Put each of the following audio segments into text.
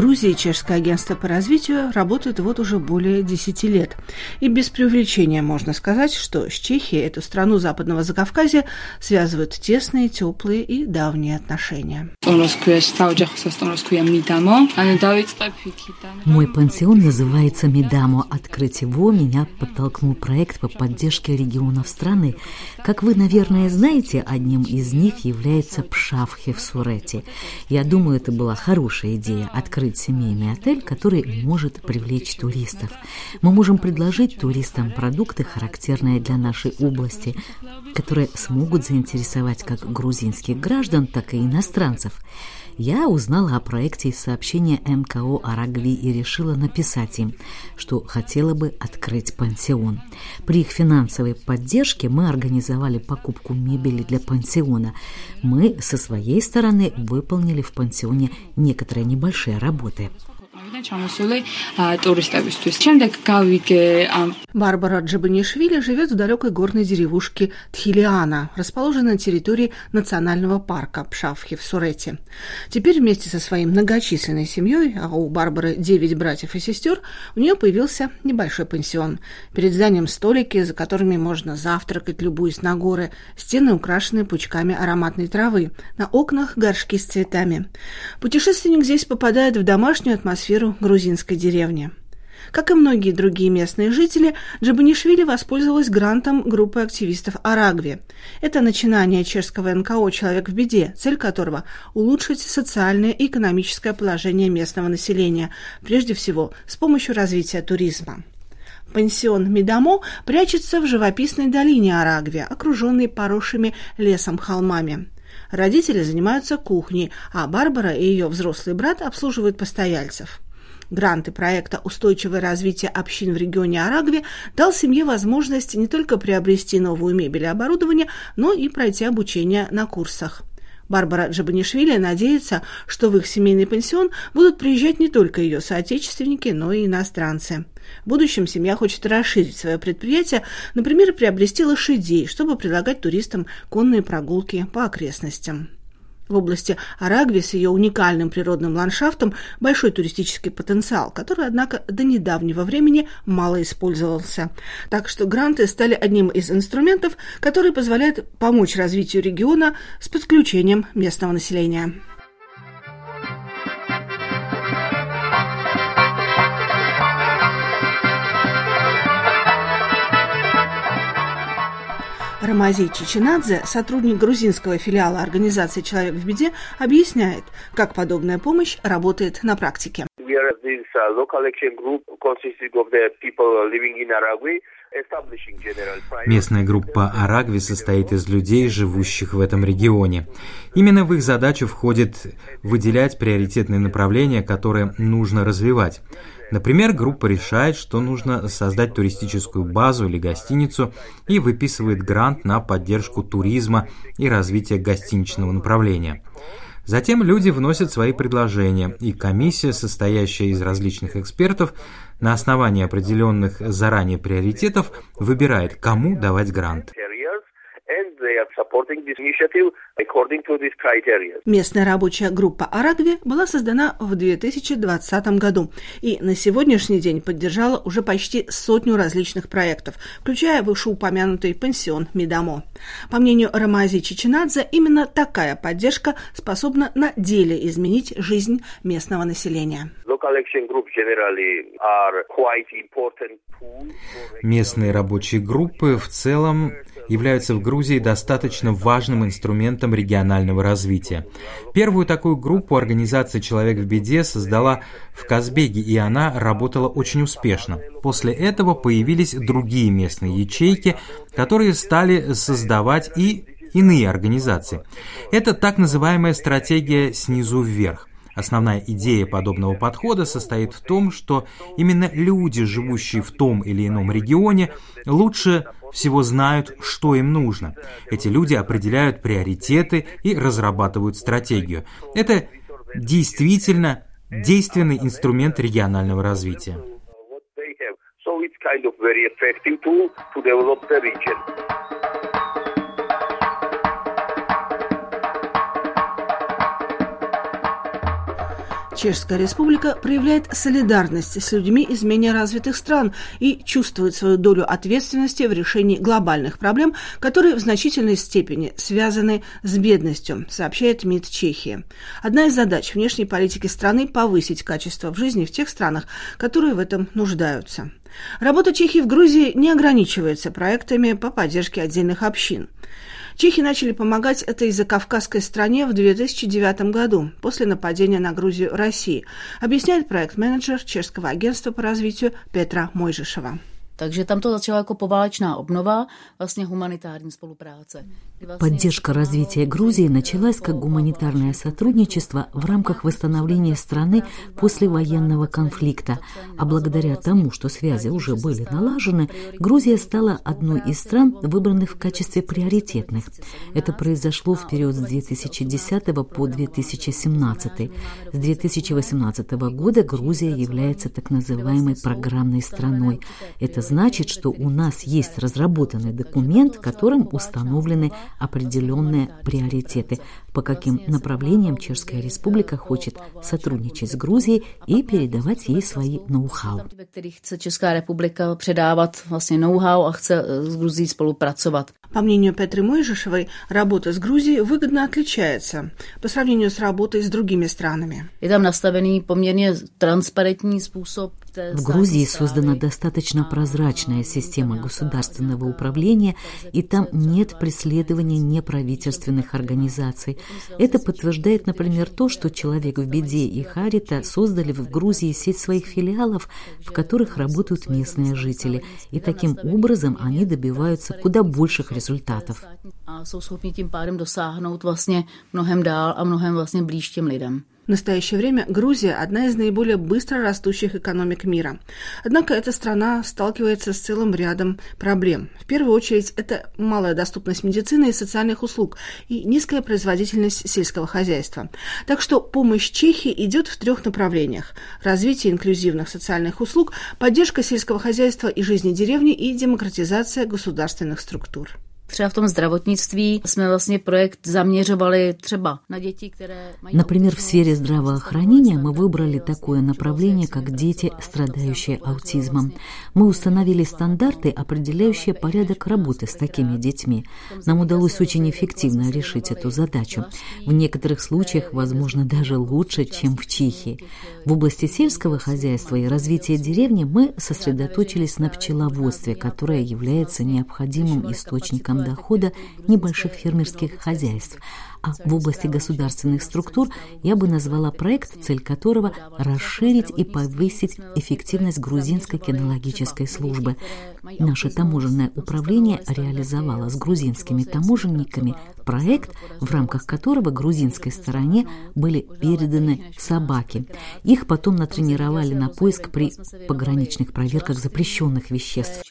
Грузии Чешское агентство по развитию работает вот уже более 10 лет. И без преувеличения можно сказать, что с Чехией, эту страну Западного Закавказья, связывают тесные, теплые и давние отношения. Мой пансион называется Мидамо. Открыть его меня подтолкнул проект по поддержке регионов страны. Как вы, наверное, знаете, одним из них является Пшавхе в Сурете. Я думаю, это была хорошая идея – открыть семейный отель, который может привлечь туристов. Мы можем предложить туристам продукты, характерные для нашей области, которые смогут заинтересовать как грузинских граждан, так и иностранцев. Я узнала о проекте из сообщения НКО Арагви и решила написать им, что хотела бы открыть пансион. При их финансовой поддержке мы организовали покупку мебели для пансиона. Мы со своей стороны выполнили в пансионе некоторые небольшие работы. Барбара Джабанишвили живет в далекой горной деревушке Тхилиана, расположенной на территории национального парка Пшавхи в Сурете. Теперь вместе со своей многочисленной семьей, а у Барбары девять братьев и сестер, у нее появился небольшой пансион. Перед зданием столики, за которыми можно завтракать, любуясь на горы, стены украшены пучками ароматной травы, на окнах горшки с цветами. Путешественник здесь попадает в домашнюю атмосферу атмосферу грузинской деревни. Как и многие другие местные жители, Джабанишвили воспользовалась грантом группы активистов Арагви. Это начинание чешского НКО «Человек в беде», цель которого – улучшить социальное и экономическое положение местного населения, прежде всего с помощью развития туризма. Пансион Медамо прячется в живописной долине Арагви, окруженной поросшими лесом холмами. Родители занимаются кухней, а Барбара и ее взрослый брат обслуживают постояльцев. Гранты проекта «Устойчивое развитие общин в регионе Арагви» дал семье возможность не только приобрести новую мебель и оборудование, но и пройти обучение на курсах. Барбара Джабанишвили надеется, что в их семейный пансион будут приезжать не только ее соотечественники, но и иностранцы. В будущем семья хочет расширить свое предприятие, например, приобрести лошадей, чтобы предлагать туристам конные прогулки по окрестностям. В области Арагви с ее уникальным природным ландшафтом большой туристический потенциал, который, однако, до недавнего времени мало использовался. Так что гранты стали одним из инструментов, который позволяет помочь развитию региона с подключением местного населения. Рамази Чеченадзе, сотрудник грузинского филиала организации «Человек в беде», объясняет, как подобная помощь работает на практике. Местная группа Арагви состоит из людей, живущих в этом регионе. Именно в их задачу входит выделять приоритетные направления, которые нужно развивать. Например, группа решает, что нужно создать туристическую базу или гостиницу и выписывает грант на поддержку туризма и развитие гостиничного направления. Затем люди вносят свои предложения, и комиссия, состоящая из различных экспертов, на основании определенных заранее приоритетов выбирает, кому давать грант. Местная рабочая группа Арагви была создана в 2020 году и на сегодняшний день поддержала уже почти сотню различных проектов, включая вышеупомянутый пансион Мидамо. По мнению Рамази Чеченадзе, именно такая поддержка способна на деле изменить жизнь местного населения. Местные рабочие группы в целом являются в Грузии достаточно важным инструментом регионального развития. Первую такую группу организация «Человек в беде» создала в Казбеге, и она работала очень успешно. После этого появились другие местные ячейки, которые стали создавать и иные организации. Это так называемая стратегия снизу вверх. Основная идея подобного подхода состоит в том, что именно люди, живущие в том или ином регионе, лучше всего знают, что им нужно. Эти люди определяют приоритеты и разрабатывают стратегию. Это действительно действенный инструмент регионального развития. Чешская республика проявляет солидарность с людьми из менее развитых стран и чувствует свою долю ответственности в решении глобальных проблем, которые в значительной степени связаны с бедностью, сообщает МИД Чехии. Одна из задач внешней политики страны – повысить качество в жизни в тех странах, которые в этом нуждаются. Работа Чехии в Грузии не ограничивается проектами по поддержке отдельных общин. Чехи начали помогать этой закавказской стране в 2009 году, после нападения на Грузию России, объясняет проект-менеджер Чешского агентства по развитию Петра Мойжишева. Takže tam to začala jako poválečná obnova, vlastně humanitární spolupráce. Поддержка развития Грузии началась как гуманитарное сотрудничество в рамках восстановления страны после военного конфликта, а благодаря тому, что связи уже были налажены, Грузия стала одной из стран, выбранных в качестве приоритетных. Это произошло в период с 2010 по 2017. С 2018 года Грузия является так называемой программной страной. Это значит, что у нас есть разработанный документ, которым установлены определенные приоритеты, по каким направлениям Чешская Республика хочет сотрудничать с Грузией и передавать ей свои ноу-хау. Republika předávat vlastně know-how a chce s Gruzií spolupracovat. По мнению Петры Мойжишевой, работа с Грузией выгодно отличается по сравнению с работой с другими странами. Je tam nastavený poměrně transparentní způsob в Грузии создана достаточно прозрачная система государственного управления, и там нет преследования неправительственных организаций. Это подтверждает, например, то, что «Человек в беде» и «Харита» создали в Грузии сеть своих филиалов, в которых работают местные жители, и таким образом они добиваются куда больших результатов. A jsou schopni tím pádem dosáhnout vlastně mnohem dál a mnohem vlastně blíž těm lidem. В настоящее время Грузия – одна из наиболее быстро растущих экономик мира. Однако эта страна сталкивается с целым рядом проблем. В первую очередь, это малая доступность медицины и социальных услуг и низкая производительность сельского хозяйства. Так что помощь Чехии идет в трех направлениях – развитие инклюзивных социальных услуг, поддержка сельского хозяйства и жизни деревни и демократизация государственных структур. Třeba v tom zdravotnictví jsme vlastně projekt zaměřovali třeba děti, které mají... Например, в сфере здравоохранения мы выбрали такое направление, как дети, страдающие аутизмом. Мы установили стандарты, определяющие порядок работы с такими детьми. Нам удалось очень эффективно решить эту задачу. В некоторых случаях, возможно, даже лучше, чем в Чехии. В области сельского хозяйства и развития деревни мы сосредоточились на пчеловодстве, которое является необходимым источником дохода небольших фермерских хозяйств, а в области государственных структур я бы назвала проект, цель которого – расширить и повысить эффективность грузинской кинологической службы. Наше таможенное управление реализовало с грузинскими таможенниками проект, в рамках которого грузинской стороне были переданы собаки. Их потом натренировали на поиск при пограничных проверках запрещенных веществ.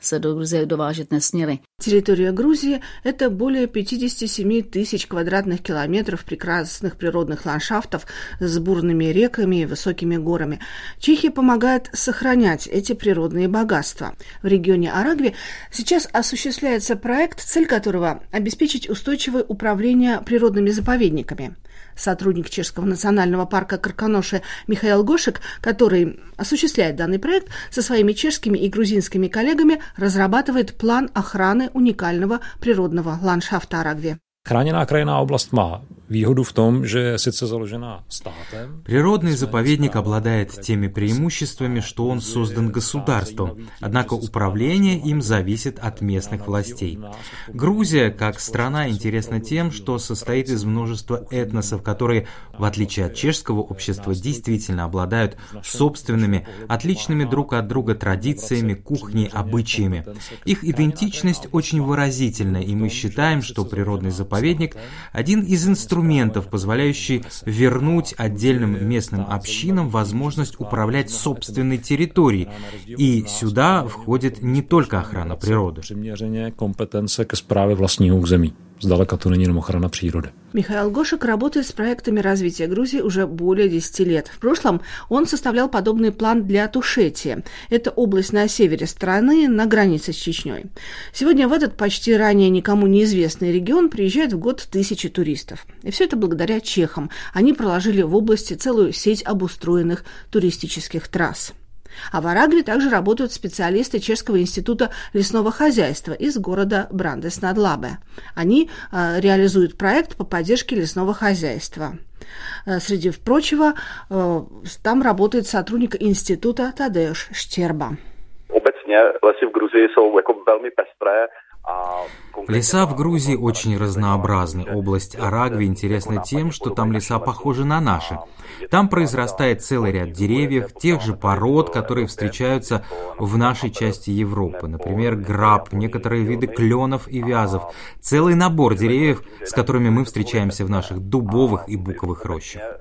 Se do Gruzie dovážet nesměly. Территория Грузии – это более 57 тысяч квадратных километров прекрасных природных ландшафтов с бурными реками и высокими горами. Чехия помогает сохранять эти природные богатства. В регионе Арагви сейчас осуществляется проект, цель которого – обеспечить устойчивое управление природными заповедниками – Сотрудник Чешского национального парка Карканоши Михаил Гошек, который осуществляет данный проект, со своими чешскими и грузинскими коллегами разрабатывает план охраны уникального природного ландшафта Арагви. Chráněná krajinná oblast má výhodu v tom, že sice založena státem. Природный заповедник обладает теми преимуществами, что он создан государством, однако управление им зависит от местных властей. Грузия, как страна, интересна тем, что состоит из множества этносов, которые, в отличие от чешского общества, действительно обладают собственными, отличными друг от друга традициями, кухней, обычаями. Их идентичность очень выразительна, и мы считаем, что природный заповедник – один из инструментов, инструментов, позволяющий вернуть отдельным местным общинам возможность управлять собственной территорией. И сюда входит не только охрана природы. Není jenom ochrana přírody. Михаил Гошек работает с проектами развития Грузии уже более 10 лет. В прошлом он составлял подобный план для Тушетии. Это область на севере страны, на границе с Чечней. Сегодня в этот почти ранее никому неизвестный регион приезжают в год тысячи туристов. И все это благодаря чехам. Они проложили в области целую сеть обустроенных туристических трасс. А в Арагве также работают специалисты Чешского института лесного хозяйства из города Брандес-Надлабе. Они э, реализуют проект по поддержке лесного хозяйства. Э, среди прочего, э, там работает сотрудник института Тадеуш Штерба. Obecně lesy v Gruzii jsou jako velmi pestré Леса в Грузии очень разнообразны. Область Арагви интересна тем, что там леса похожи на наши. Там произрастает целый ряд деревьев, тех же пород, которые встречаются в нашей части Европы. Например, граб, некоторые виды кленов и вязов. Целый набор деревьев, с которыми мы встречаемся в наших дубовых и буковых рощах.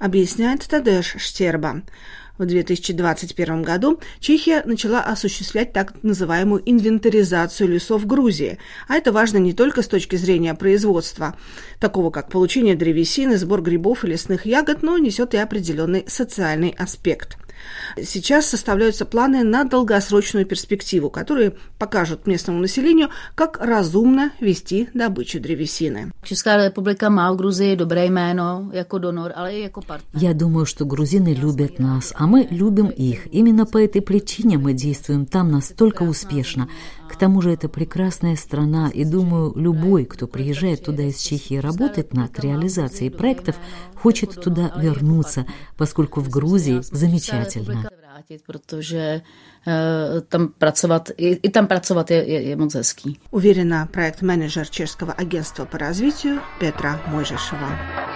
Объясняет Тадеш Штерба. В 2021 году Чехия начала осуществлять так называемую инвентаризацию лесов Грузии. А это важно не только с точки зрения производства, такого как получение древесины, сбор грибов и лесных ягод, но несет и определенный социальный аспект – Сейчас составляются планы на долгосрочную перспективу, которые покажут местному населению, как разумно вести добычу древесины. Я думаю, что грузины любят нас, а мы любим их. Именно по этой причине мы действуем там настолько успешно. К тому же это прекрасная страна, и думаю, любой, кто приезжает туда из Чехии работать над реализацией проектов, хочет туда вернуться, поскольку в Грузии замечательно. Protože tam pracovat, je, je. Уверена проект-менеджер Чешского агентства по развитию Петра Мойжешева.